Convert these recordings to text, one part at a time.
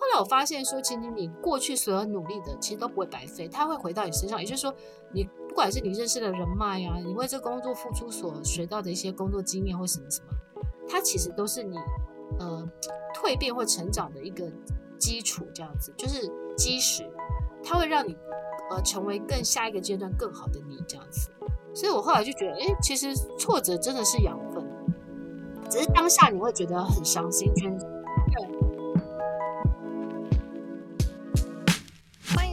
后来我发现说，其实你过去所有努力的，其实都不会白费，它会回到你身上。也就是说，你不管是你认识的人脉、啊，你为这工作付出所学到的一些工作经验或什么什么，它其实都是你呃蜕变或成长的一个基础，这样子就是基石，它会让你呃成为更下一个阶段更好的你这样子。所以我后来就觉得，哎，其实挫折真的是养分，只是当下你会觉得很伤心，觉得。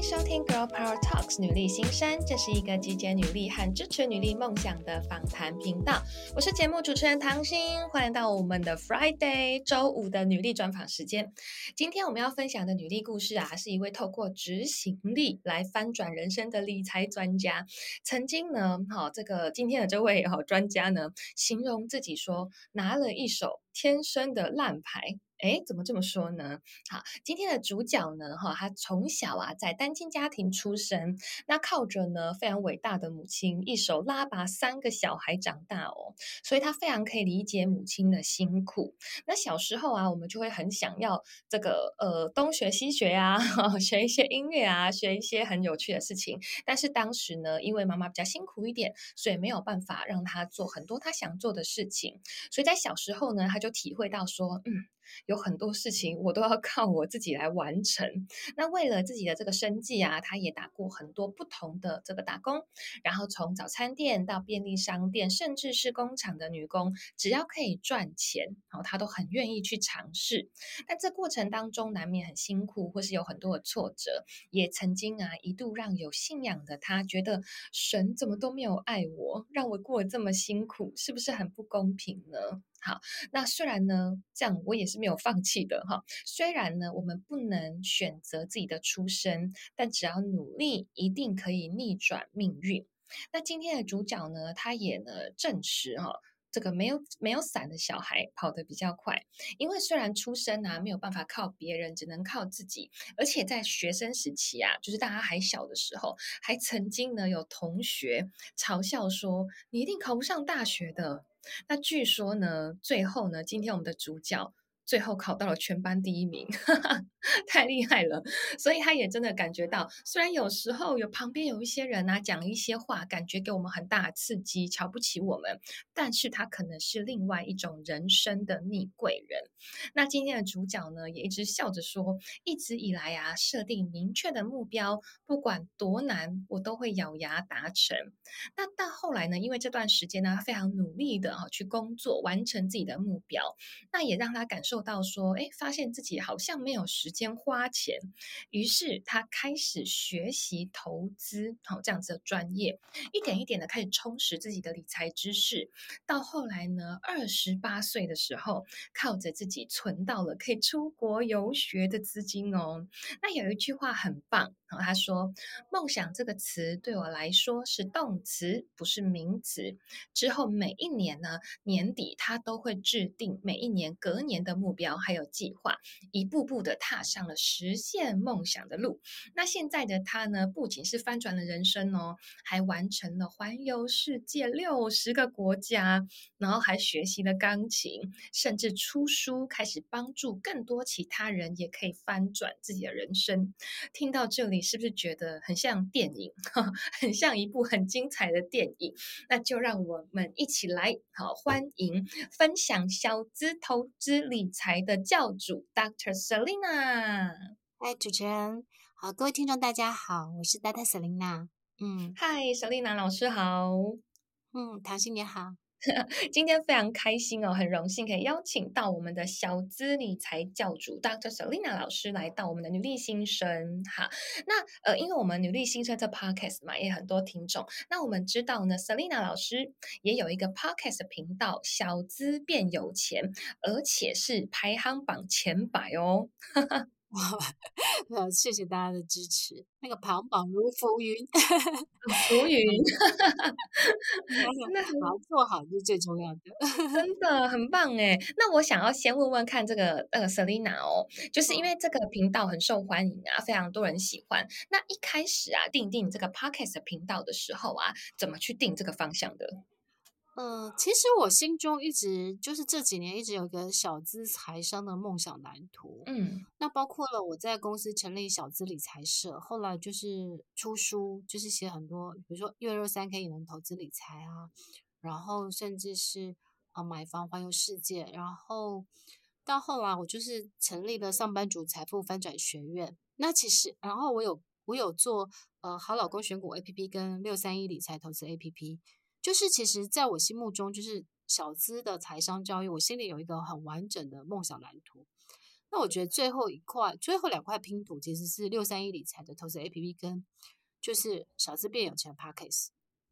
收听 Girl Power Talks 女力新生，这是一个集结女力和支持女力梦想的访谈频道。我是节目主持人唐心，欢迎到我们的 Friday 周五的女力专访时间。今天我们要分享的女力故事啊，是一位透过执行力来翻转人生的理财专家。曾经呢，好，这个今天的这位好专家呢，形容自己说拿了一手天生的烂牌。哎，怎么这么说呢？好，今天的主角呢，哈，他从小啊在单亲家庭出生，那靠着呢非常伟大的母亲一手拉拔三个小孩长大哦，所以他非常可以理解母亲的辛苦。那小时候啊，我们就会很想要这个呃东学西学啊，学一些音乐啊，学一些很有趣的事情。但是当时呢，因为妈妈比较辛苦一点，所以没有办法让他做很多他想做的事情。所以在小时候呢，他就体会到说，嗯。有很多事情我都要 靠我自己来完成。那为了自己的这个生计啊，他也打过很多不同的这个打工，然后从早餐店到便利商店，甚至是工厂的女工，只要可以赚钱，然后他都很愿意去尝试。但这过程当中难免很辛苦，或是有很多的挫折，也曾经啊一度让有信仰的他觉得神怎么都没有爱我，让我过得这么辛苦，是不是很不公平呢？好，那虽然呢，这样我也是没有放弃的哈。虽然呢，我们不能选择自己的出身，但只要努力，一定可以逆转命运。那今天的主角呢，他也呢证实哈，这个没有没有伞的小孩跑得比较快，因为虽然出生啊没有办法靠别人，只能靠自己，而且在学生时期啊，就是大家还小的时候，还曾经呢有同学嘲笑说，你一定考不上大学的。那据说呢，最后呢，今天我们的主角。最后考到了全班第一名，哈哈，太厉害了！所以他也真的感觉到，虽然有时候有旁边有一些人啊讲一些话，感觉给我们很大的刺激，瞧不起我们，但是他可能是另外一种人生的逆贵人。那今天的主角呢，也一直笑着说，一直以来啊，设定明确的目标，不管多难，我都会咬牙达成。那到后来呢，因为这段时间呢，他非常努力的啊去工作，完成自己的目标，那也让他感受。做到说，哎，发现自己好像没有时间花钱，于是他开始学习投资，好这样子的专业，一点一点的开始充实自己的理财知识。到后来呢，二十八岁的时候，靠着自己存到了可以出国游学的资金哦。那有一句话很棒。然后他说：“梦想这个词对我来说是动词，不是名词。”之后每一年呢，年底他都会制定每一年隔年的目标还有计划，一步步的踏上了实现梦想的路。那现在的他呢，不仅是翻转了人生哦，还完成了环游世界六十个国家，然后还学习了钢琴，甚至出书，开始帮助更多其他人也可以翻转自己的人生。听到这里。你是不是觉得很像电影，很像一部很精彩的电影？那就让我们一起来，好，欢迎分享小资投资理财的教主 Dr. Selina。嗨，主持人好，各位听众大家好，我是 Dr. Selina。嗯，嗨，Selina 老师好。嗯，唐心你好。今天非常开心哦，很荣幸可以邀请到我们的小资理财教主 Dr. Selina 老师来到我们的女力新生。哈，那呃，因为我们女力新生这 podcast 嘛，也很多听众。那我们知道呢，Selina 老师也有一个 podcast 频道“小资变有钱”，而且是排行榜前百哦。哇，谢谢大家的支持。那个排行榜如浮云，浮云，那好做好是最重要的，真的很棒哎。那我想要先问问看这个那个 Selina 哦，就是因为这个频道很受欢迎啊，非常多人喜欢。那一开始啊，定定这个 Podcast 频道的时候啊，怎么去定这个方向的？嗯，其实我心中一直就是这几年一直有一个小资财商的梦想蓝图。嗯，那包括了我在公司成立小资理财社，后来就是出书，就是写很多，比如说月入三 K 也能投资理财啊，然后甚至是啊买房环游世界，然后到后来我就是成立了上班族财富翻转学院。那其实，然后我有我有做呃好老公选股 APP 跟六三一理财投资 APP。就是其实，在我心目中，就是小资的财商教育，我心里有一个很完整的梦想蓝图。那我觉得最后一块、最后两块拼图，其实是六三一理财的投资 APP 跟就是小资变有钱的 Podcast。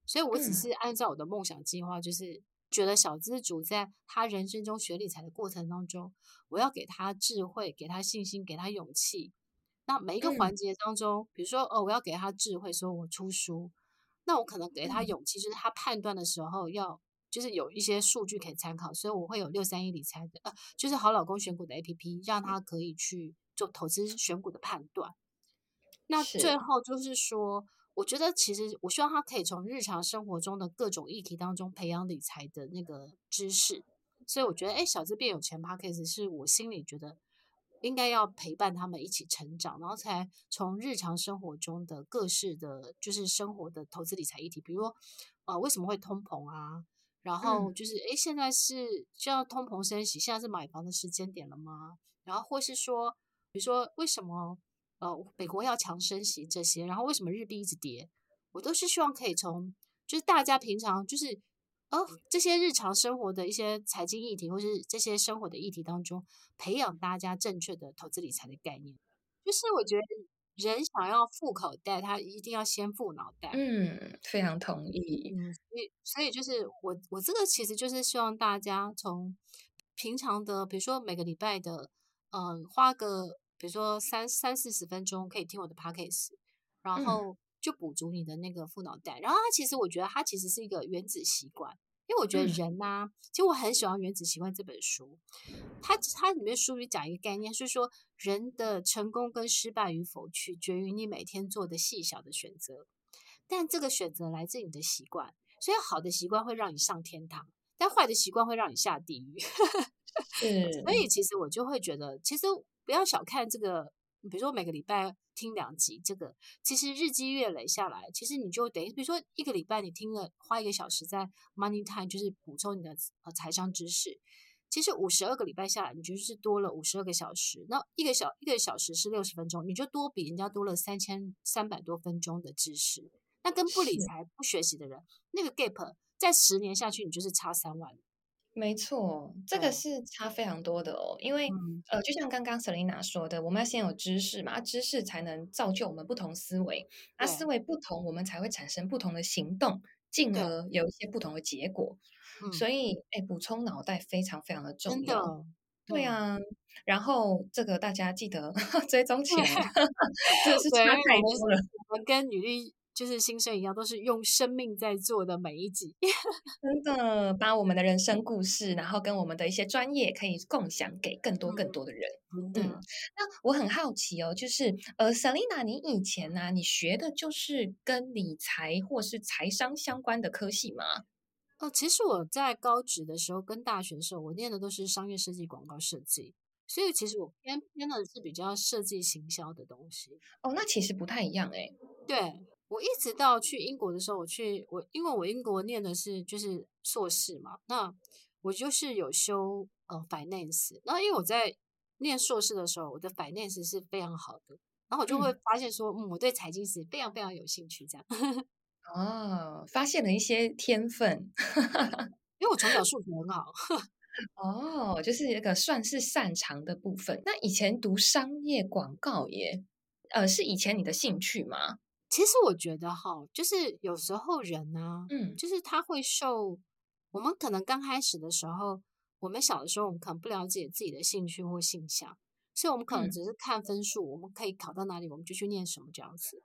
所以我只是按照我的梦想计划，就是觉得小资主在他人生中学理财的过程当中，我要给他智慧，给他信心，给他勇气。那每一个环节当中，比如说哦，我要给他智慧，说我出书。那我可能给他勇气，就是他判断的时候要，就是有一些数据可以参考，所以我会有六三一理财的，呃，就是好老公选股的 APP，让他可以去做投资选股的判断。那最后就是说，我觉得其实我希望他可以从日常生活中的各种议题当中培养理财的那个知识，所以我觉得，哎，小资变有钱 Podcast 是我心里觉得。应该要陪伴他们一起成长，然后才从日常生活中的各式的，就是生活的投资理财议题，比如说，呃，为什么会通膨啊？然后就是，诶，现在是就要通膨升息，现在是买房的时间点了吗？然后或是说，比如说为什么呃美国要强升息这些？然后为什么日币一直跌？我都是希望可以从，就是大家平常就是。哦，这些日常生活的一些财经议题，或是这些生活的议题当中，培养大家正确的投资理财的概念。就是我觉得人想要富口袋，他一定要先富脑袋。嗯，非常同意。嗯，所以所以就是我我这个其实就是希望大家从平常的，比如说每个礼拜的，嗯、呃，花个比如说三三四十分钟可以听我的 podcast，然后。嗯就补足你的那个富脑袋，然后它其实我觉得它其实是一个原子习惯，因为我觉得人呐、啊，其实我很喜欢《原子习惯》这本书，它它里面书里讲一个概念，是说人的成功跟失败与否取决于你每天做的细小的选择，但这个选择来自你的习惯，所以好的习惯会让你上天堂，但坏的习惯会让你下地狱。嗯，所以其实我就会觉得，其实不要小看这个。比如说每个礼拜听两集，这个其实日积月累下来，其实你就等于，比如说一个礼拜你听了花一个小时在 Money Time，就是补充你的呃财商知识。其实五十二个礼拜下来，你就是多了五十二个小时。那一个小一个小时是六十分钟，你就多比人家多了三千三百多分钟的知识。那跟不理财不学习的人，那个 gap 在十年下去，你就是差三万。没错，这个是差非常多的哦。因为、嗯、呃，就像刚刚 Selina 说的，我们要先有知识嘛，知识才能造就我们不同思维。那思维不同，我们才会产生不同的行动，进而有一些不同的结果。所以，哎，补充脑袋非常非常的重要。对啊，然后这个大家记得 追踪起来，这是差太多了。我们跟女力。就是新生一样，都是用生命在做的每一集，真的把我们的人生故事，然后跟我们的一些专业可以共享给更多更多的人。嗯，嗯，那我很好奇哦，就是呃，Selina，你以前呢，啊，你学的就是跟理财或是财商相关的科系吗？哦，其实我在高职的时候跟大学的时候，我念的都是商业设计、广告设计，所以其实我偏偏的是比较设计行销的东西。哦，那其实不太一样哎。对。我一直到去英国的时候，我去我因为我英国念的是就是硕士嘛，那我就是有修呃 finance，然后因为我在念硕士的时候，我的 finance 是非常好的，然后我就会发现说，嗯，嗯，我对财经是非常非常有兴趣，这样。哦，发现了一些天分，因为我从小数学很好。哦，就是一个算是擅长的部分。那以前读商业广告耶，呃，是以前你的兴趣吗？其实我觉得哈，就是有时候人呢，嗯，就是他会受我们可能刚开始的时候，我们小的时候，我们可能不了解自己的兴趣或性向，所以我们可能只是看分数，嗯，我们可以考到哪里，我们就去念什么这样子。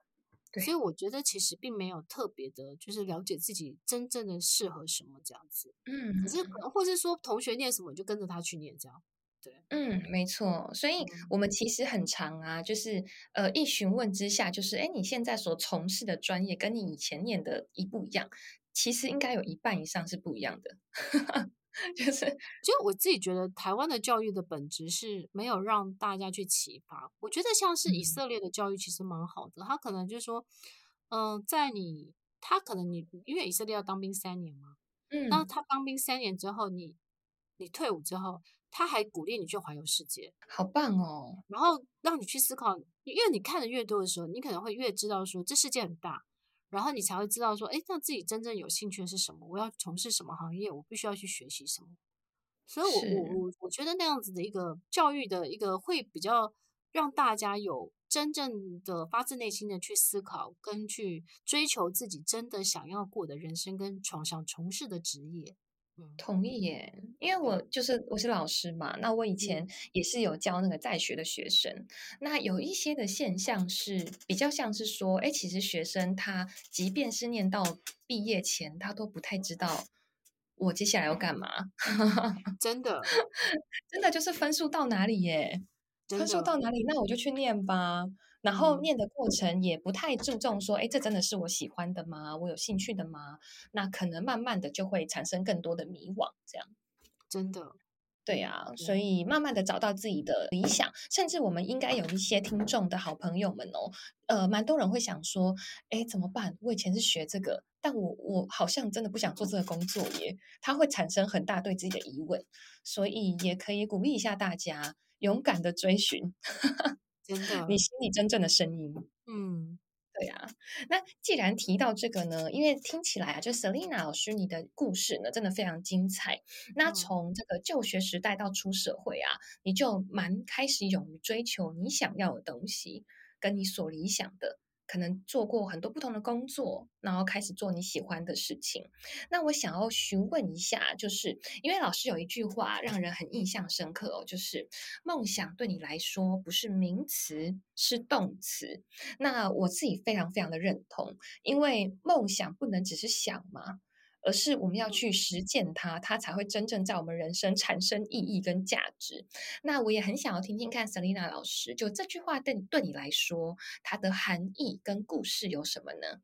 对，所以我觉得其实并没有特别的，就是了解自己真正的适合什么这样子。嗯，只是可能，或是说同学念什么，就跟着他去念这样。对，嗯，没错，所以我们其实很常啊，就是呃，一询问之下，就是哎，你现在所从事的专业跟你以前念的一不一样，其实应该有一半以上是不一样的。就是，就我自己觉得，台湾的教育的本质是没有让大家去启发。我觉得像是以色列的教育其实蛮好的，他可能就是说，嗯、呃，在你他可能你因为以色列要当兵三年嘛，嗯，那他当兵三年之后，你你退伍之后，他还鼓励你去环游世界，好棒哦。然后让你去思考，因为你看的越多的时候，你可能会越知道说这世界很大。然后你才会知道说，哎，那自己真正有兴趣的是什么？我要从事什么行业？我必须要去学习什么？所以我，我我我我觉得那样子的一个教育的一个会比较让大家有真正的发自内心的去思考，跟去追求自己真的想要过的人生，跟闯想从事的职业。同意耶，因为我就是我是老师嘛，那我以前也是有教那个在学的学生，那有一些的现象是比较像是说，哎，其实学生他即便是念到毕业前，他都不太知道我接下来要干嘛，真的，真的就是分数到哪里耶，分数到哪里，那我就去念吧。然后念的过程也不太注重说，哎，这真的是我喜欢的吗？我有兴趣的吗？那可能慢慢的就会产生更多的迷惘，这样。真的，对呀、啊，所以慢慢的找到自己的理想，甚至我们应该有一些听众的好朋友们哦，呃，蛮多人会想说，哎，怎么办？我以前是学这个，但我我好像真的不想做这个工作耶，他会产生很大对自己的疑问，所以也可以鼓励一下大家，勇敢的追寻。真的，你心里真正的声音，嗯，对呀、啊。那既然提到这个呢，因为听起来啊，就 Selina 老师你的故事呢，真的非常精彩。那从这个就学时代到出社会啊，你就蛮开始勇于追求你想要的东西，跟你所理想的。可能做过很多不同的工作，然后开始做你喜欢的事情。那我想要询问一下，就是因为老师有一句话让人很印象深刻哦，就是梦想对你来说不是名词，是动词。那我自己非常非常的认同，因为梦想不能只是想嘛。而是我们要去实践它，它才会真正在我们人生产生意义跟价值。那我也很想要听听看 Selina 老师，就这句话对对你来说，它的含义跟故事有什么呢？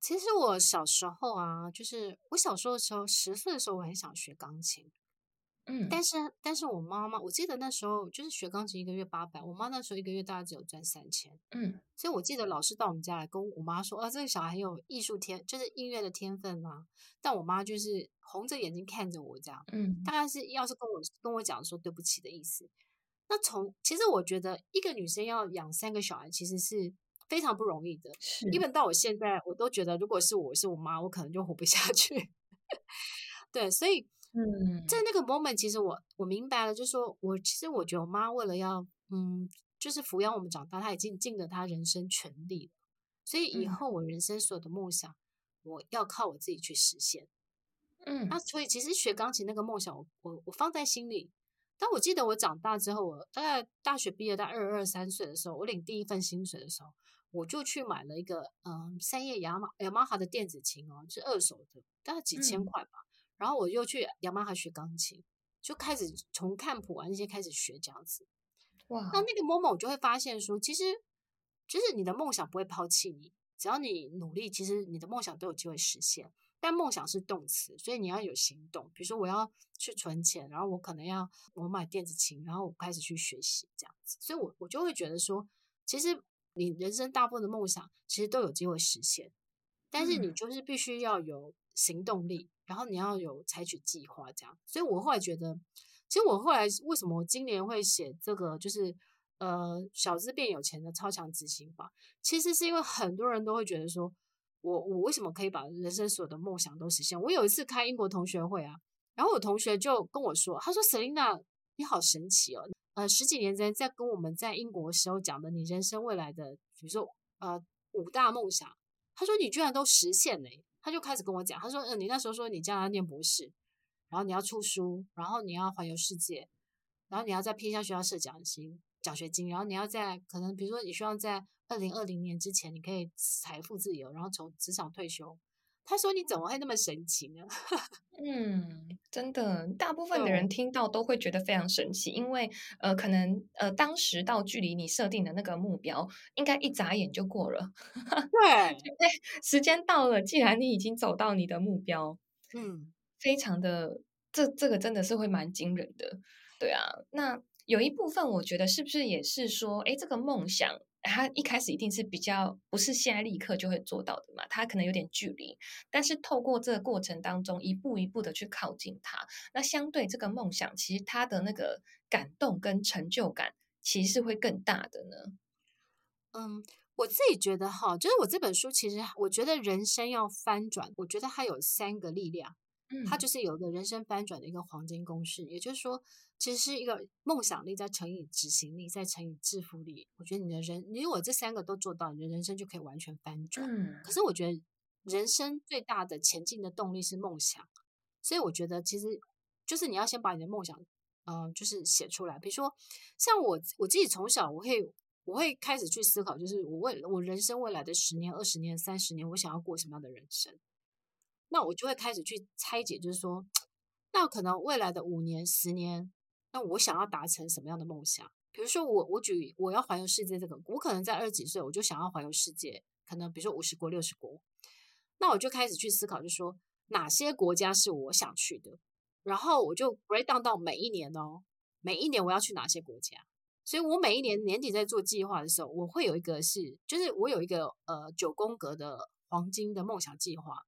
其实我小时候啊，就是我小时候的时候，十岁的时候，我很想学钢琴。嗯，但是但是我妈妈，我记得那时候就是学钢琴一个月八百，我妈那时候一个月大概只有赚三千。嗯，所以我记得老师到我们家来跟我妈说，啊，这个小孩很有艺术天，就是音乐的天分嘛。但我妈就是红着眼睛看着我这样，嗯，大概是要是跟我跟我讲说对不起的意思。那从其实我觉得一个女生要养三个小孩，其实是非常不容易的。是，一本到我现在，我都觉得如果是我是我妈，我可能就活不下去。对，所以。嗯，在那个 moment，其实我我明白了，就是说我其实我觉得我妈为了要嗯，就是抚养我们长大，她已经尽了她人生全力了，所以以后我人生所有的梦想，我要靠我自己去实现。嗯，那所以其实学钢琴那个梦想我，我我我放在心里。但我记得我长大之后，我大概大学毕业到二二三岁的时候，我领第一份薪水的时候，我就去买了一个嗯三叶雅马雅马哈的电子琴哦，是二手的，大概几千块吧。嗯然后我又去雅马哈学钢琴，就开始从看谱啊那些开始学这样子。哇！那那个 moment 我就会发现说，其实就是你的梦想不会抛弃你，只要你努力，其实你的梦想都有机会实现。但梦想是动词，所以你要有行动。比如说我要去存钱，然后我可能要我买电子琴，然后我开始去学习这样子。所以我我就会觉得说，其实你人生大部分的梦想其实都有机会实现，但是你就是必须要有行动力。然后你要有采取计划，这样。所以我后来觉得，其实我后来为什么今年会写这个，就是呃小资变有钱的超强执行法，其实是因为很多人都会觉得说，我我为什么可以把人生所有的梦想都实现？我有一次开英国同学会啊，然后我同学就跟我说，他说 Selina，你好神奇哦，呃十几年前在跟我们在英国时候讲的你人生未来的，比如说呃五大梦想，他说你居然都实现了。他就开始跟我讲，他说：“嗯，你那时候说你将来要念博士，然后你要出书，然后你要环游世界，然后你要在偏向学校设奖金、奖学金，然后你要在可能比如说你希望在二零二零年之前你可以财富自由，然后从职场退休。”他说：“你怎么会那么神奇呢？” 嗯，真的，大部分的人听到都会觉得非常神奇，因为呃，可能呃，当时到距离你设定的那个目标，应该一眨眼就过了。对，时间到了，既然你已经走到你的目标，嗯，非常的，这这个真的是会蛮惊人的。对啊，那有一部分我觉得是不是也是说，哎，这个梦想。他一开始一定是比较不是现在立刻就会做到的嘛，他可能有点距离，但是透过这个过程当中一步一步的去靠近他，那相对这个梦想，其实他的那个感动跟成就感其实是会更大的呢。嗯，我自己觉得哈，就是我这本书其实我觉得人生要翻转，我觉得它有三个力量。它就是有一个人生翻转的一个黄金公式，也就是说，其实是一个梦想力再乘以执行力再乘以致富力。我觉得你的人，你如果这三个都做到，你的人生就可以完全翻转。嗯。可是我觉得人生最大的前进的动力是梦想，所以我觉得其实就是你要先把你的梦想，嗯、呃，就是写出来。比如说，像我我自己从小我会我会开始去思考，就是我未我人生未来的十年、二十年、三十年，我想要过什么样的人生。那我就会开始去拆解，就是说，那可能未来的五年、十年，那我想要达成什么样的梦想？比如说我，我举我要环游世界这个，我可能在二十几岁，我就想要环游世界，可能比如说五十国、六十国，那我就开始去思考，就是说哪些国家是我想去的，然后我就 break down 到每一年哦，每一年我要去哪些国家，所以我每一年年底在做计划的时候，我会有一个是，就是我有一个呃九宫格的黄金的梦想计划。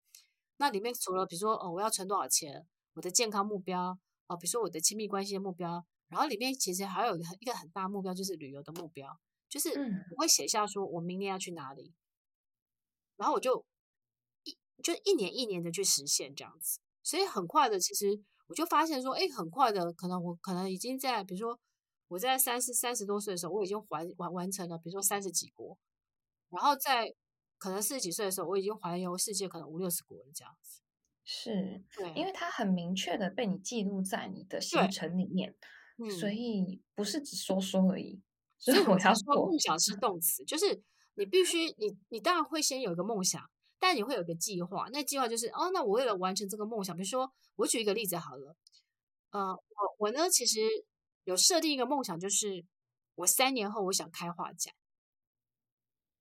那里面除了比如说哦，我要存多少钱，我的健康目标哦，比如说我的亲密关系的目标，然后里面其实还有一个一个很大目标，就是旅游的目标，就是我会写下说我明年要去哪里，然后我就一就一年一年的去实现这样子，所以很快的，其实我就发现说，哎，很快的，可能我可能已经在比如说我在三十三十多岁的时候，我已经完完完成了，比如说三十几国，然后在。可能四十几岁的时候，我已经环游世界，可能五六十国了这样子。是，对，因为它很明确的被你记录在你的行程里面，嗯、所以不是只说说而已。所以我要说，梦想是动词，就是你必须，你你当然会先有一个梦想，但你会有一个计划。那计划就是，哦，那我为了完成这个梦想，比如说，我举一个例子好了，呃，我我呢，其实有设定一个梦想，就是我三年后我想开画展。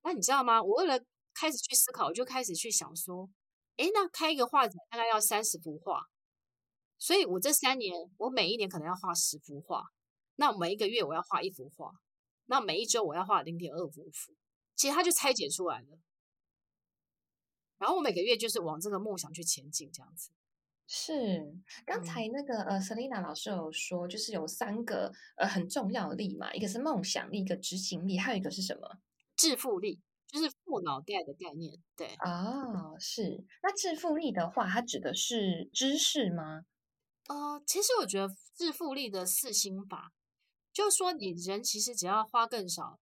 那你知道吗？我为了开始去思考，我就开始去想说，诶，那开一个画展大概要三十幅画，所以我这三年，我每一年可能要画十幅画，那每一个月我要画一幅画，那每一周我要画零点二五幅，其实它就拆解出来了。然后我每个月就是往这个梦想去前进，这样子。是，刚才那个呃，Selina 老师有说，就是有三个呃很重要的力嘛，一个是梦想力，一个执行力，还有一个是什么？致富力。就是富脑袋的概念，对哦，是。那致富力的话，它指的是知识吗？呃，其实我觉得致富力的四心法，就是说你人其实只要花更少，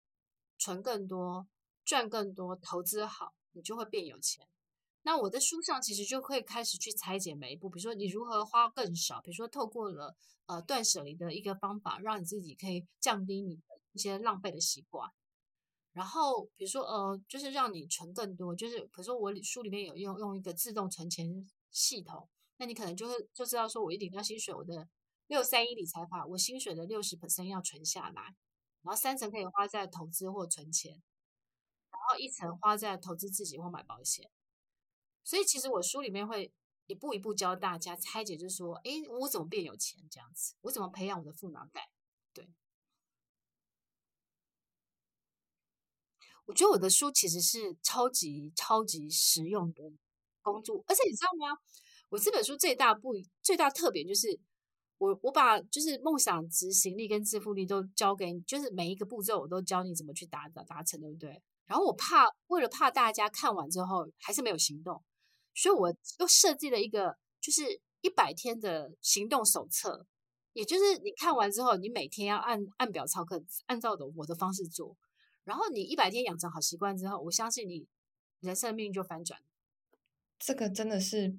存更多，赚更多，投资好，你就会变有钱。那我的书上其实就会开始去拆解每一步，比如说你如何花更少，比如说透过了呃断舍离的一个方法，让你自己可以降低你的一些浪费的习惯。然后，比如说，呃，就是让你存更多，就是比如说我书里面有用用一个自动存钱系统，那你可能就会就知道说，我一领到薪水，我的六三一理财法，我薪水的六十 percent 要存下来，然后三层可以花在投资或存钱，然后一层花在投资自己或买保险。所以其实我书里面会一步一步教大家拆解，就是说，哎，我怎么变有钱这样子，我怎么培养我的富脑袋，对。我觉得我的书其实是超级超级实用的工作，而且你知道吗？我这本书最大不最大特点就是我我把就是梦想执行力跟致富力都教给你，就是每一个步骤我都教你怎么去达达达成，对不对？然后我怕为了怕大家看完之后还是没有行动，所以我又设计了一个就是一百天的行动手册，也就是你看完之后，你每天要按按表操课，按照的我的方式做。然后你一百天养成好习惯之后，我相信你人生的命运就翻转。这个真的是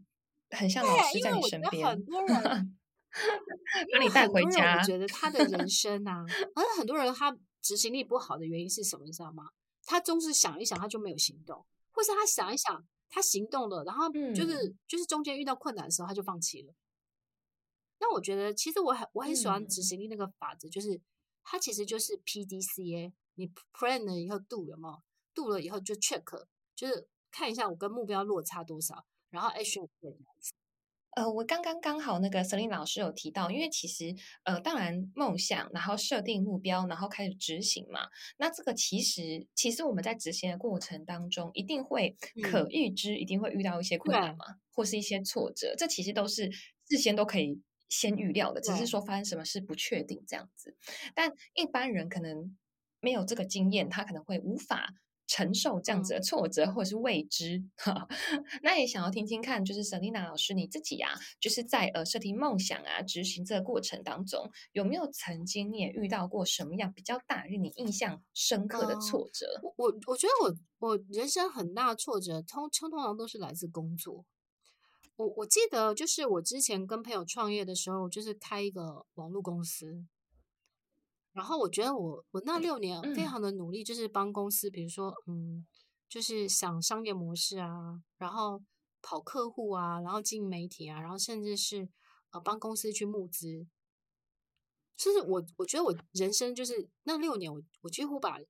很像老师在你身边，很多人 把你带回家。我觉得他的人 生啊，而很多人他执行力不好的原因是什么？你知道吗？他总是想一想，他就没有行动，或是他想一想，他行动了，然后就是、嗯、就是中间遇到困难的时候，他就放弃了。那我觉得，其实我很我很喜欢执行力那个法则，嗯、就是它其实就是 P D C A，你 plan 了以后 do 了嘛，do 了以后就 check，就是看一下我跟目标落差多少，然后 action。呃，我刚刚刚好那个 Selina 老师有提到，因为其实呃，当然梦想，然后设定目标，然后开始执行嘛。那这个其实其实我们在执行的过程当中，一定会可预知，嗯、一定会遇到一些困难嘛，或是一些挫折，这其实都是事先都可以先预料的，只是说发生什么事不确定这样子。但一般人可能没有这个经验，他可能会无法。承受这样子的挫折或者是未知，那也想要听听看，就是 Selina 老师你自己啊，就是在呃设定梦想啊执行这个过程当中，有没有曾经你也遇到过什么样比较大令你印象深刻的挫折？嗯、我我觉得我我人生很大的挫折，通通通常都是来自工作。我我记得就是我之前跟朋友创业的时候，就是开一个网络公司。然后我觉得我我那六年非常的努力，就是帮公司，比如说嗯，就是想商业模式啊，然后跑客户啊，然后进媒体啊，然后甚至是呃帮公司去募资。就是我我觉得我人生就是那六年，我我几乎把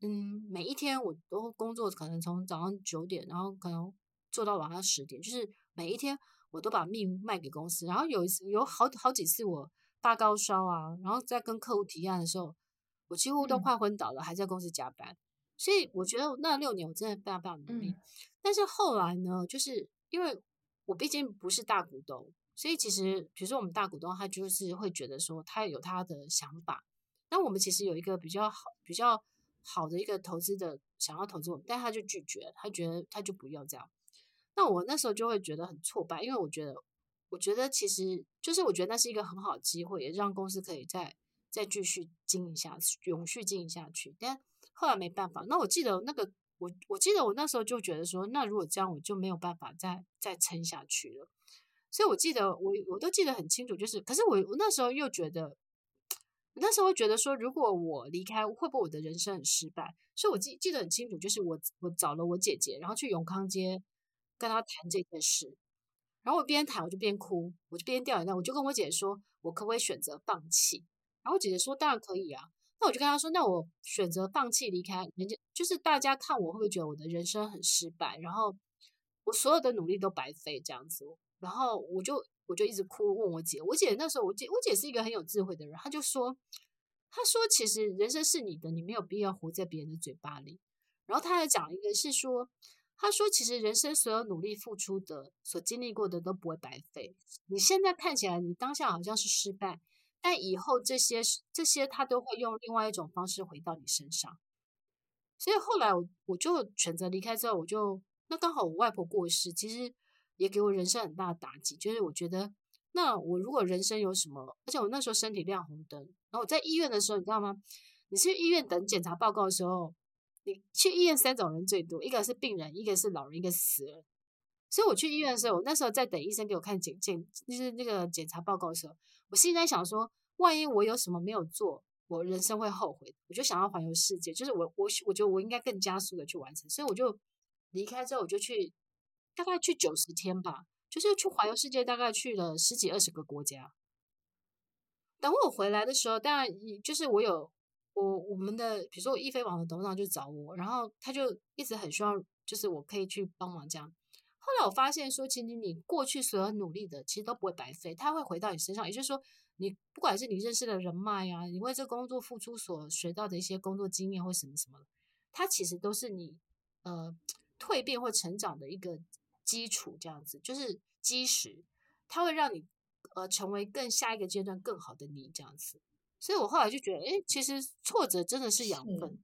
嗯每一天我都工作，可能从早上九点，然后可能做到晚上十点，就是每一天我都把命卖给公司。然后有一次有好好几次我。发高烧啊，然后在跟客户提案的时候，我几乎都快昏倒了，嗯、还在公司加班。所以我觉得那六年我真的非常非常努力。嗯、但是后来呢，就是因为我毕竟不是大股东，所以其实比如说我们大股东他就是会觉得说他有他的想法。那我们其实有一个比较好、比较好的一个投资的想要投资我们，但他就拒绝，他觉得他就不要这样。那我那时候就会觉得很挫败，因为我觉得。我觉得其实就是，我觉得那是一个很好的机会，也让公司可以再再继续经营下去，永续经营下去。但后来没办法。那我记得那个，我我记得我那时候就觉得说，那如果这样，我就没有办法再再撑下去了。所以我记得我我都记得很清楚，就是，可是我我那时候又觉得，那时候觉得说，如果我离开，会不会我的人生很失败？所以我记记得很清楚，就是我我找了我姐姐，然后去永康街跟她谈这件事。然后我边谈我就边哭，我就边掉眼泪，我就跟我姐姐说，我可不可以选择放弃？然后我姐姐说当然可以啊。那我就跟她说，那我选择放弃离开，人家就是大家看我会不会觉得我的人生很失败？然后我所有的努力都白费这样子。然后我就我就一直哭，问我姐，我姐那时候我姐我姐是一个很有智慧的人，她就说，她说其实人生是你的，你没有必要活在别人的嘴巴里。然后她还讲一个是说。他说：“其实人生所有努力付出的、所经历过的都不会白费。你现在看起来，你当下好像是失败，但以后这些、这些他都会用另外一种方式回到你身上。所以后来我我就选择离开之后，我就那刚好我外婆过世，其实也给我人生很大的打击。就是我觉得，那我如果人生有什么，而且我那时候身体亮红灯，然后我在医院的时候，你知道吗？你去医院等检查报告的时候。”你去医院三种人最多，一个是病人，一个是老人，一个是死人。所以我去医院的时候，我那时候在等医生给我看检检，就是那个检查报告的时候，我心里在想说，万一我有什么没有做，我人生会后悔。我就想要环游世界，就是我我我觉得我应该更加速的去完成，所以我就离开之后，我就去大概去九十天吧，就是去环游世界，大概去了十几二十个国家。等我回来的时候，当然就是我有。我我们的比如说我易飞网的董事长就找我，然后他就一直很希望，就是我可以去帮忙这样。后来我发现说，其实你过去所有努力的，其实都不会白费，他会回到你身上。也就是说，你不管是你认识的人脉、啊，你为这工作付出所学到的一些工作经验或什么什么，它其实都是你呃蜕变或成长的一个基础，这样子就是基石，它会让你呃成为更下一个阶段更好的你这样子。所以我后来就觉得，哎，其实挫折真的是养分，是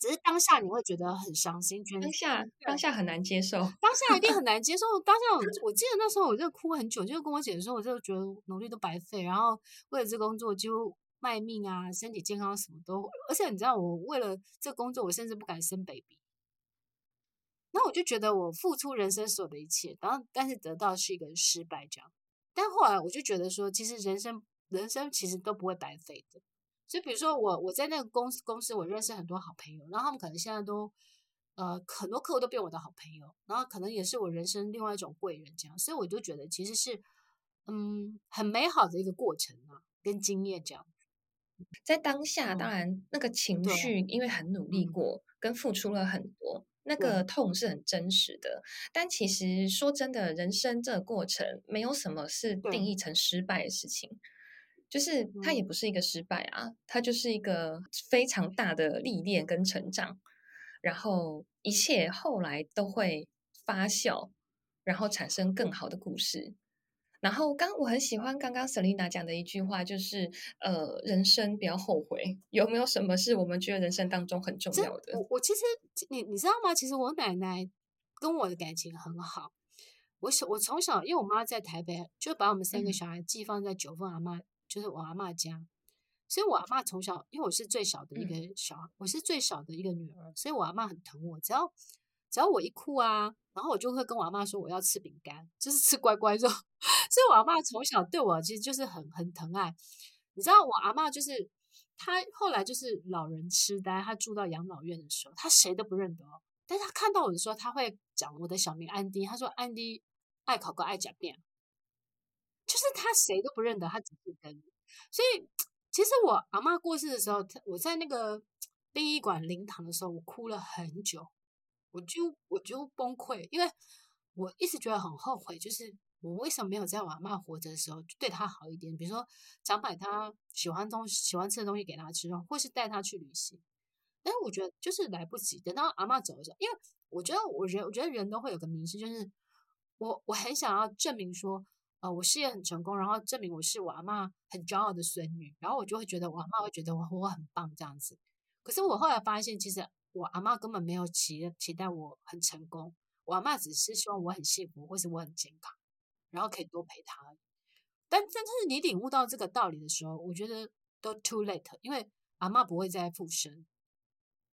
只是当下你会觉得很伤心，觉得当下当下很难接受，当下一定很难接受。当下我 我记得那时候我就哭很久，就跟我姐说，我就觉得努力都白费，然后为了这工作就卖命啊，身体健康什么都，而且你知道，我为了这工作，我甚至不敢生 baby。那我就觉得我付出人生所有的一切，然后但是得到是一个失败这样。但后来我就觉得说，其实人生。人生其实都不会白费的，所以比如说我我在那个公司公司，我认识很多好朋友，然后他们可能现在都呃，很多客户都变我的好朋友，然后可能也是我人生另外一种贵人，这样，所以我就觉得其实是嗯很美好的一个过程啊，跟经验这样。在当下，当然那个情绪，因为很努力过，跟付出了很多，那个。痛是很真实的。但其实说真的，人生这个过程没有什么是定。义成失败的事情，就是它也不是一个失败啊，它就是一个非常大的历练跟成长，然后一切后来都会发酵，然后产生更好的故事。然后刚我很喜欢刚刚 Selina 讲的一句话，就是呃，人生不要后悔。有没有什么是我们觉得人生当中很重要的？我我其实你你知道吗？其实我奶奶跟我的感情很好。我小我从小，因为我妈在台北，就把我们三个小孩寄放在九份阿妈，嗯、就是我阿嬷家。所以我阿嬷从小，因为我是最小的一个小，嗯、我是最小的一个女儿，所以我阿嬷很疼我。只要只要我一哭啊。然后我就会跟我阿妈说，我要吃饼干，就是吃乖乖肉。所以我阿妈从小对我其实就是很很疼爱。你知道我阿妈就是她后来就是老人痴呆，她住到养老院的时候，她谁都不认得哦。但是她看到我的时候，她会讲我的小名安迪。她说安迪爱考个爱假变，就是他谁都不认得，他只是跟你。所以其实我阿妈过世的时候，我在那个殡仪馆灵堂的时候，我哭了很久。我就我就崩溃，因为我一直觉得很后悔，就是我为什么没有在我阿嬷活着的时候对她好一点，比如说常买她喜欢东西、喜欢吃的东西给她吃，或是带她去旅行。但是我觉得就是来不及，等到阿嬷走的时候，因为我觉得我人我觉得人都会有个迷失，就是我我很想要证明说，呃，我事业很成功，然后证明我是我阿嬷很骄傲的孙女，然后我就会觉得我阿嬷会觉得我我很棒这样子。可是我后来发现，其实。我阿嬷根本没有期期待我很成功，我阿嬷只是希望我很幸福，或是我很健康，然后可以多陪她。但但是你领悟到这个道理的时候，我觉得都 too late，因为阿妈不会再复生。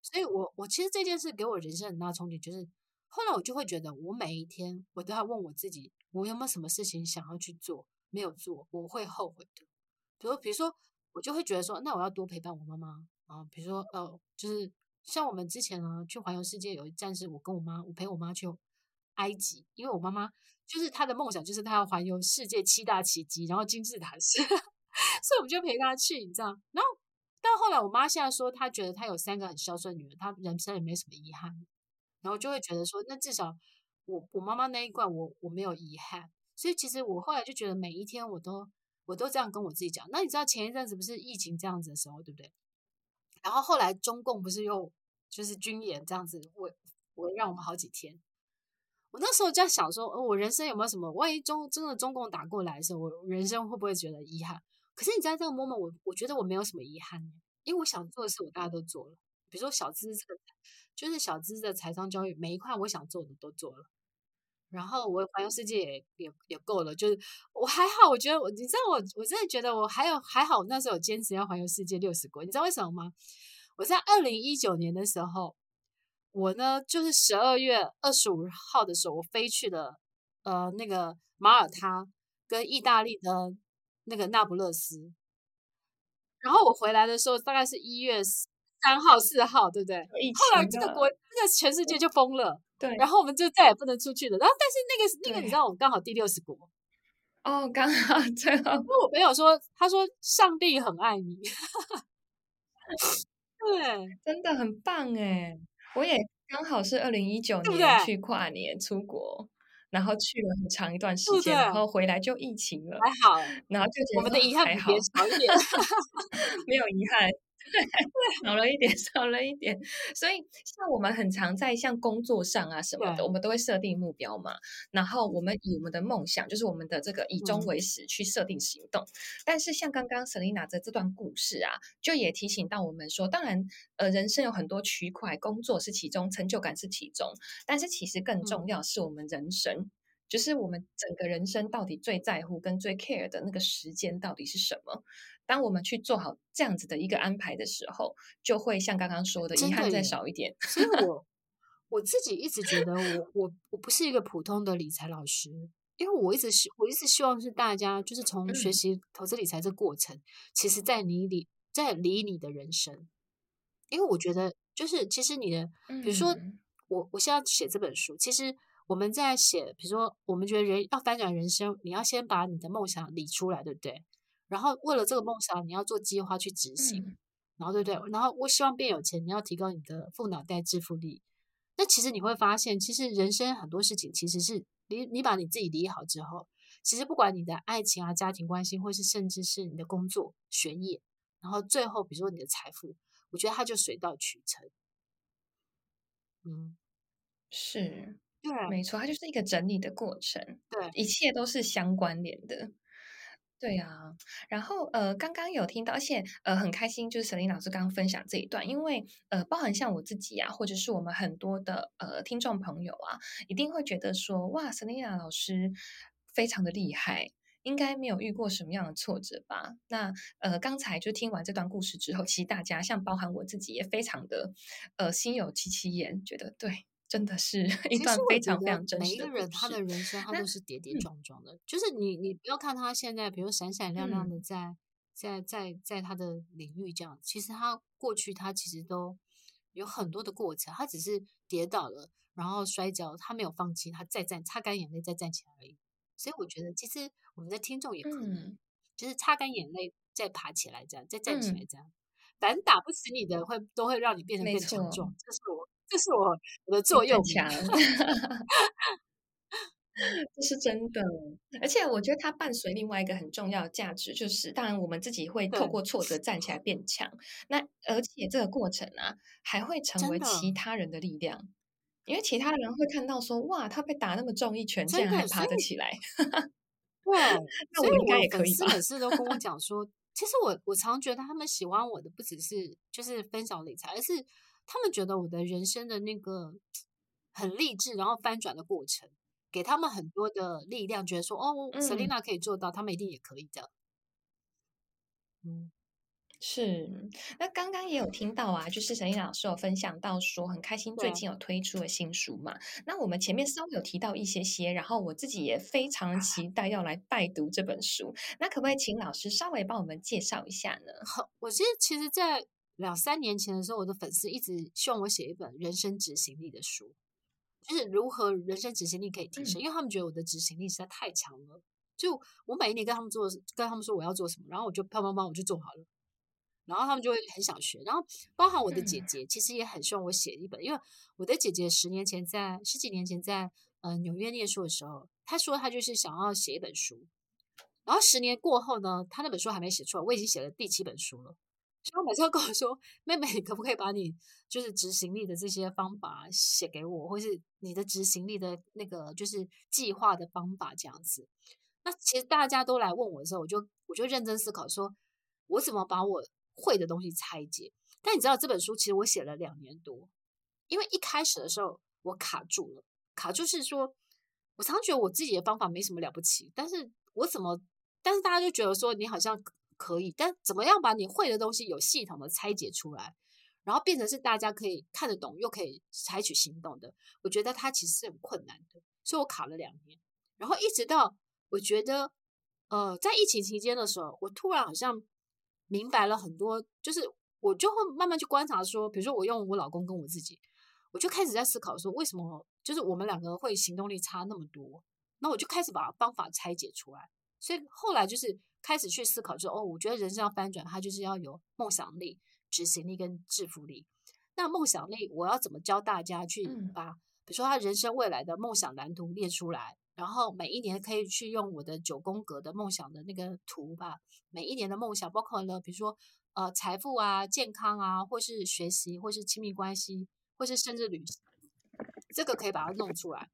所以我我其实这件事给我人生很大冲击，就是后来我就会觉得，我每一天我都要问我自己，我有没有什么事情想要去做没有做，我会后悔的。比如比如说，我就会觉得说，那我要多陪伴我妈妈啊。比如说呃，就是。像我们之前呢，去环游世界有一站是我跟我妈，我陪我妈去埃及，因为我妈妈就是她的梦想，就是她要环游世界七大奇迹，然后金字塔是，所以我们就陪她去，你知道。然后到后来，我妈现在说，她觉得她有三个很孝顺女儿，她人生也没什么遗憾，然后就会觉得说，那至少我我妈妈那一罐我我没有遗憾，所以其实我后来就觉得每一天我都我都这样跟我自己讲。那你知道前一阵子不是疫情这样子的时候，对不对？然后后来中共不是又就是军演这样子，我我让我们好几天。我那时候就在想说，哦，我人生有没有什么？万一中真的中共打过来的时候，我人生会不会觉得遗憾？可是你在这个 moment，我我觉得我没有什么遗憾，因为我想做的事我大家都做了。比如说小资这个，就是小资的财商教育，每一块我想做的都做了。然后我环游世界也也也够了，就是我还好，我觉得我你知道我我真的觉得我还有还好，那时候有坚持要环游世界六十国，你知道为什么吗？我在二零一九年的时候，我呢就是十二月二十五号的时候，我飞去了呃那个马耳他跟意大利的那个那不勒斯，然后我回来的时候大概是一月三号四号，对不对？后来这个国这个全世界就封了。对，然后我们就再也不能出去了。然后，但是那个那个，你知道，我刚好第六十国。哦，刚好最后。因为我朋友说，他说上帝很爱你。对，真的很棒哎！我也刚好是二零一九年去跨年出国，然后去了很长一段时间，然后回来就疫情了，还好。然后就觉得我们的遗憾比别人少一点，没有遗憾。对，少了一点，少了一点。所以，像我们很常在像工作上啊什么的，我们都会设定目标嘛。然后，我们以我们的梦想，就是我们的这个以终为始去设定行动。嗯、但是，像刚刚 Selina 的这段故事啊，就也提醒到我们说，当然，呃，人生有很多区块，工作是其中，成就感是其中，但是其实更重要是我们人生。嗯就是我们整个人生到底最在乎跟最 care 的那个时间到底是什么？当我们去做好这样子的一个安排的时候，就会像刚刚说的，遗憾再少一点。所以 我我自己一直觉得我我我不是一个普通的理财老师，因为我一直希我一直希望是大家就是从学习投资理财这过程，嗯、其实在你理在理你的人生，因为我觉得就是其实你的比如说。嗯我我现在写这本书，其实我们在写，比如说我们觉得人要翻转人生，你要先把你的梦想理出来，对不对？然后为了这个梦想，你要做计划去执行，嗯、然后对不对？然后我希望变有钱，你要提高你的富脑袋致富力。那其实你会发现，其实人生很多事情，其实是你你把你自己理好之后，其实不管你的爱情啊、家庭关系，或是甚至是你的工作、学业，然后最后比如说你的财富，我觉得它就水到渠成。嗯，是，对，没错，它就是一个整理的过程，对，一切都是相关联的。对啊，然后呃，刚刚有听到，而且呃，很开心，就是 Selena 老师刚刚分享这一段，因为呃，包含像我自己啊，或者是我们很多的呃听众朋友啊，一定会觉得说，哇，Selena 老师非常的厉害，应该没有遇过什么样的挫折吧？那呃，刚才就听完这段故事之后，其实大家像包含我自己也非常的呃心有戚戚焉，觉得对。真的是 一段非常非常真实的。每一个人他的人生，他都是跌跌撞撞的。嗯、就是你，你不要看他现在，比如闪闪亮亮的在，嗯、在在在，他的领域这样，其实他过去他其实都有很多的过程。他只是跌倒了，然后摔跤，他没有放弃，他再站，擦干眼泪再站起来而已。所以我觉得，其实我们的听众也可以，嗯、就是擦干眼泪再爬起来，这样再站起来，这样，反正、嗯、打不死你的会都会让你变得更强壮。这是我。这是我我的座右铭，这是真的。而且我觉得它伴随另外一个很重要的价值，就是当然我们自己会透过挫折站起来变强。那而且这个过程啊，还会成为其他人的力量，因为其他人会看到说，哇，他被打那么重一拳，竟然还爬得起来。对，那我应该也可以吧？每次都跟我讲说，其实我我常觉得他们喜欢我的不只是就是分享理财，而是。他们觉得我的人生的那个很励志，然后翻转的过程，给他们很多的力量，觉得说哦，Selina 可以做到，他们一定也可以的。嗯，是。那刚刚也有听到啊，就是 Selena 老师有分享到说，很开心最近有推出了新书嘛。那我们前面稍微有提到一些些，然后我自己也非常期 待要来拜读这本书。那可不可以请老师稍微帮我们介绍一下呢？好，我其实其实，在两三年前的时候，我的粉丝一直希望我写一本人生执行力的书，就是如何人生执行力可以提升，嗯、因为他们觉得我的执行力实在太强了。就我每一年跟他们做，跟他们说我要做什么，然后我就砰砰砰我就做好了，然后他们就会很想学。然后包含我的姐姐，其实也很希望我写一本，因为我的姐姐十年前在十几年前在呃纽约念书的时候，她说她就是想要写一本书，然后十年过后呢，她那本书还没写出来，我已经写了第七本书了。所以每次都跟我说：“妹妹，你可不可以把你就是执行力的这些方法写给我，或是你的执行力的那个就是计划的方法这样子？”那其实大家都来问我的时候，我就我就认真思考，说我怎么把我会的东西拆解。但你知道这本书其实我写了两年多，因为一开始的时候我卡住了，卡住是说，我常觉得我自己的方法没什么了不起，但是我怎么，但是大家就觉得说你好像。可以，但怎么样把你会的东西有系统的拆解出来，然后变成是大家可以看得懂又可以采取行动的？我觉得它其实是很困难的，所以我卡了两年，然后一直到我觉得，呃，在疫情期间的时候，我突然好像明白了很多，就是我就会慢慢去观察说，比如说我用我老公跟我自己，我就开始在思考说，为什么就是我们两个会行动力差那么多？那我就开始把方法拆解出来，所以后来就是。开始去思考说，哦，我觉得人生要翻转，它就是要有梦想力、执行力跟制服力。那梦想力，我要怎么教大家去把，比如说他人生未来的梦想蓝图列出来，然后每一年可以去用我的九宫格的梦想的那个图吧，每一年的梦想包括了，比如说呃财富啊、健康啊，或是学习，或是亲密关系，或是甚至旅行，这个可以把它弄出来。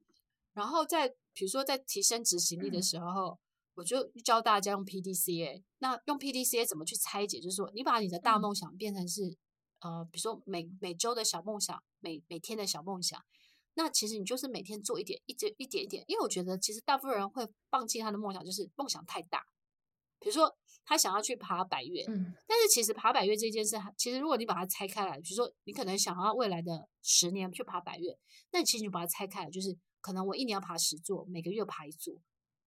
然后在比如说在提升执行力的时候。我就教大家用 PDCA，那用 PDCA 怎么去拆解？就是说，你把你的大梦想变成是，呃，比如说每每周的小梦想，每每天的小梦想。那其实你就是每天做一点，一点一点一点。因为我觉得，其实大部分人会放弃他的梦想，就是梦想太大。比如说，他想要去爬百岳，嗯，但是其实爬百岳这件事，其实如果你把它拆开来，比如说你可能想要未来的十年去爬百岳，那你其实你把它拆开来，就是可能我一年要爬十座，每个月爬一座，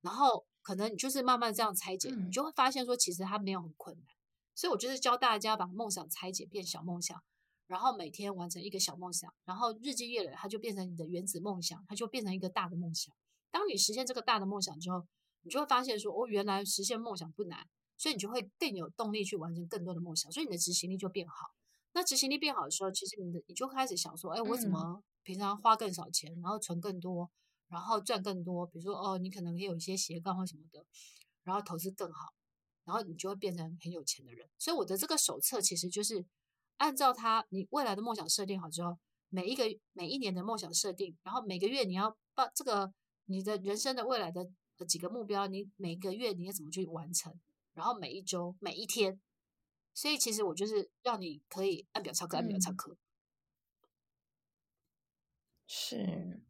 然后。可能你就是慢慢这样拆解，你就会发现说，其实它没有很困难。所以我就是教大家把梦想拆解变小梦想，然后每天完成一个小梦想，然后日积月累，它就变成你的原子梦想，它就变成一个大的梦想。当你实现这个大的梦想之后，你就会发现说，哦，原来实现梦想不难，所以你就会更有动力去完成更多的梦想，所以你的执行力就变好。那执行力变好的时候，其实你的你就开始想说，哎，我怎么平常花更少钱，然后存更多，然后赚更多？比如说，哦，你可能也有一些斜杠或什么的，然后投资更好，然后你就会变成很有钱的人。所以我的这个手册其实就是。按照他，你未来的梦想设定好之后，每一个每一年的梦想设定，然后每个月你要把这个你的人生的未来的的几个目标，你每个月你要怎么去完成，然后每一周每一天，所以其实我就是让你可以按表操课，按表操课，嗯，是。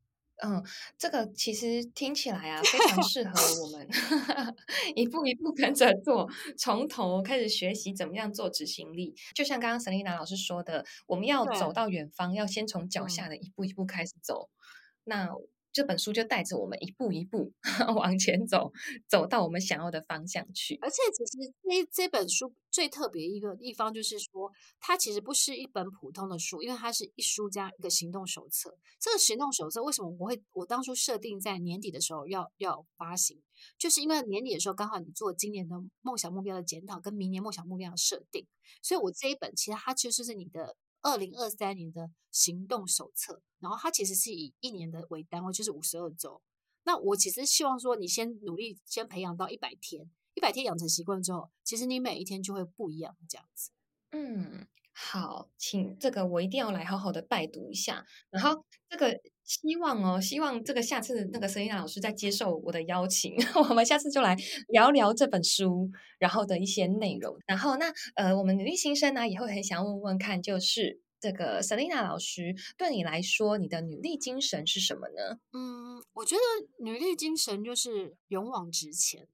嗯，这个其实听起来啊，非常适合我们 一步一步跟着做，从头开始学习怎么样做执行力。就像刚刚 Selena 老师说的，我们要走到远方，要先从脚下的一步一步开始走。嗯、那这本书就带着我们一步一步 往前走，走到我们想要的方向去。而且，其实这这本书最特别一个地方就是说，它其实不是一本普通的书，因为它是一书加一个行动手册。这个行动手册为什么我会我当初设定在年底的时候要要发行，就是因为年底的时候刚好你做今年的梦想目标的检讨跟明年梦想目标的设定，所以我这一本其实它就是你的。二零二三年的行动手册，然后它其实是以一年的为单位，就是五十二周。那我其实希望说，你先努力，先培养到一百天，一百天养成习惯之后，其实你每一天就会不一样，这样子。嗯，好，请这个我一定要来好好的拜读一下。然后这个希望哦，希望这个下次那个 Selina 老师再接受我的邀请，我们下次就来聊聊这本书，然后的一些内容。然后那呃，我们女力新生呢也会很想问问看，就是这个 Selina 老师对你来说，你的女力精神是什么呢？嗯，我觉得女力精神就是勇往直前，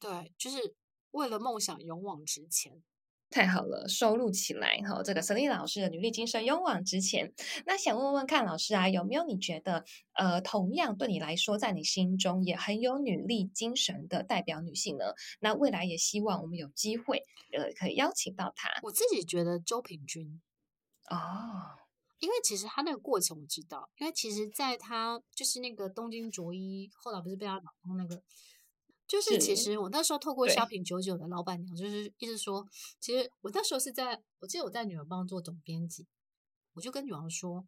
对，就是为了梦想勇往直前。太好了，收录起来哈。这个 Selena 老师的女力精神，勇往直前。那想问问看，老师啊，有没有你觉得呃，同样对你来说，在你心中也很有女力精神的代表女性呢？那未来也希望我们有机会呃，可以邀请到她。我自己觉得周平君哦，因为其实她那个过程我知道，因为其实在她就是那个东京卓一，后来不是被她老公那个。就是其实我那时候透过小品九九的老板娘，就是一直说，其实我那时候是在，我记得我在女儿帮做总编辑，我就跟女儿说，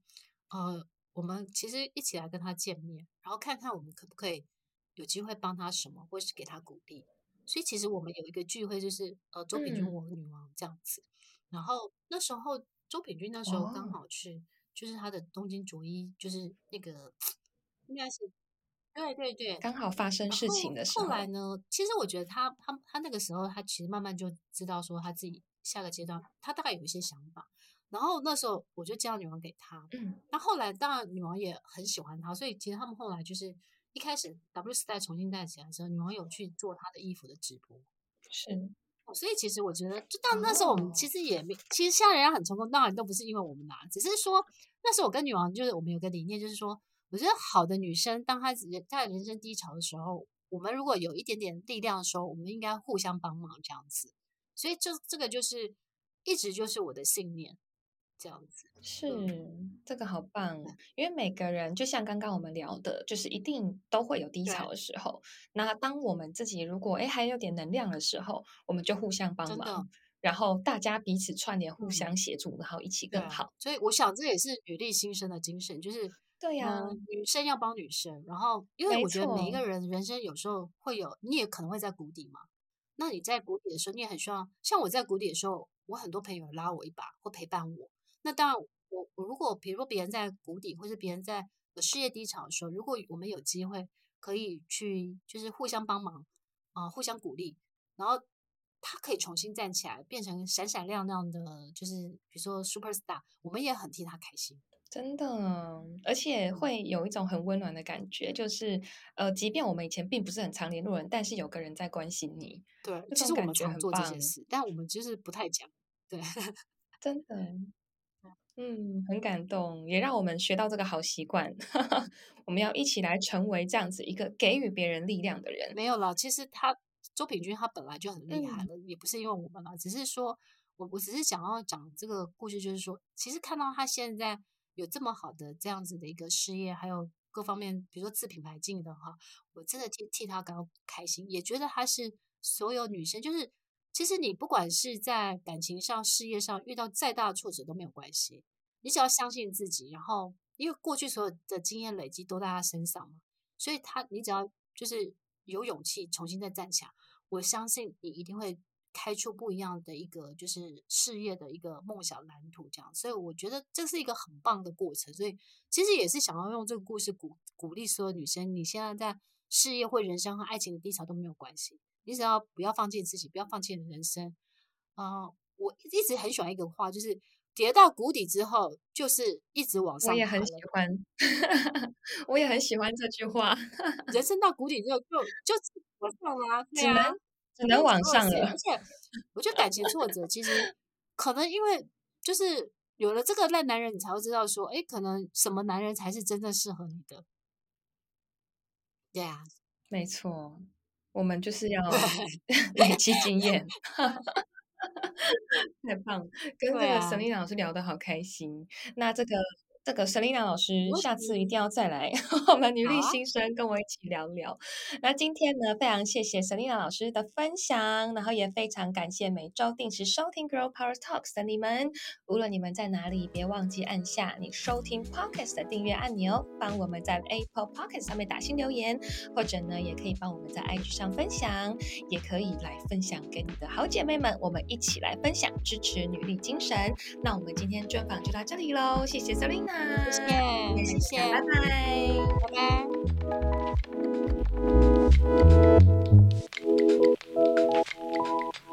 呃，我们其实一起来跟她见面，然后看看我们可不可以有机会帮她什么，或是给她鼓励。所以其实我们有一个聚会，就是呃周品君我女王这样子。然后那时候周品君那时候刚好去，就是他的东京卓一，就是那个 应该是。对对对，刚好发生事情的时候。后来呢，其实我觉得他他他那个时候，他其实慢慢就知道说他自己下个阶段，他大概有一些想法。然后那时候我就介绍女王给他，嗯，那后来当然女王也很喜欢他，所以其实他们后来就是一开始 W 时代重新带起来的时候，女王有去做他的衣服的直播，是。所以其实我觉得，就到那时候我们其实也没，其实现在人家很成功，当然都不是因为我们拿，只是说那时候我跟女王就是我们有个理念，就是说。我觉得好的女生，当她在人生低潮的时候，我们如果有一点点力量的时候，我们应该互相帮忙这样子。所以，就这个就是一直就是我的信念，这样子。是，这个好棒，因为每个人就像刚刚我们聊的，就是一定都会有低潮的时候。那当我们自己如果哎还有点能量的时候，我们就互相帮忙，然后大家彼此串联，互相协助，然后一起更好。所以，我想这也是女力新生的精神，就是。对呀、啊嗯，女生要帮女生，然后因为我觉得每一个人人生有时候会有，你也可能会在谷底嘛。那你在谷底的时候，你也很需要，像我在谷底的时候，我很多朋友拉我一把，或陪伴我。那当然我，我我如果比如说别人在谷底，或是别人在事业低潮的时候，如果我们有机会可以去，就是互相帮忙啊、呃，互相鼓励，然后他可以重新站起来，变成闪闪亮亮的，就是比如说 super star，我们也很替他开心。真的，而且会有一种很温暖的感觉，就是呃，即便我们以前并不是很常联络人，但是有个人在关心你。对，其实我们常做这件事，但我们就是不太讲。对，真的，嗯，很感动，也让我们学到这个好习惯。我们要一起来成为这样子一个给予别人力量的人。没有啦，其实他周品君他本来就很厉害了，嗯，也不是因为我们啦，只是说我我只是想要讲这个故事，就是说，其实看到他现在有这么好的这样子的一个事业，还有各方面，比如说自品牌经营的哈，我真的替替他感到开心，也觉得他是所有女生，就是其实你不管是在感情上、事业上遇到再大的挫折都没有关系，你只要相信自己，然后因为过去所有的经验累积都在他身上嘛，所以他你只要就是有勇气重新再站起来，我相信你一定会。开出不一样的一个就是事业的一个梦想蓝图，这样，所以我觉得这是一个很棒的过程。所以其实也是想要用这个故事鼓鼓励所有女生，你现在在事业或人生和爱情的低潮都没有关系，你只要不要放弃自己，不要放弃你的人生。啊、呃，我一直很喜欢一个话，就是跌到谷底之后，就是一直往上。我也很喜欢，我也很喜欢这句话。人生到谷底之后就，就就往上啊，对啊。只能往上了，而且我觉得感情挫折其实可能因为就是有了这个烂男人，你才会知道说，哎，可能什么男人才是真正适合你的。对啊，没错，我们就是要 累积经验。太棒了，跟这个 Selina 老师聊得好开心。那这个。这个 Selina 老师，下次一定要再来 我们女力新生跟我一起聊聊。啊、那今天呢，非常谢谢 Selina 老师的分享，然后也非常感谢每周定时收听 Girl Power Talks 的你们。无论你们在哪里，别忘记按下你收听 Pocket 的订阅按钮，帮我们在 Apple Pocket 上面打新留言，或者呢，也可以帮我们在 IG 上分享，也可以来分享给你的好姐妹们，我们一起来分享支持女力精神。那我们今天专访就到这里喽，谢谢 Selina。谢谢，谢谢，拜拜，拜拜。う。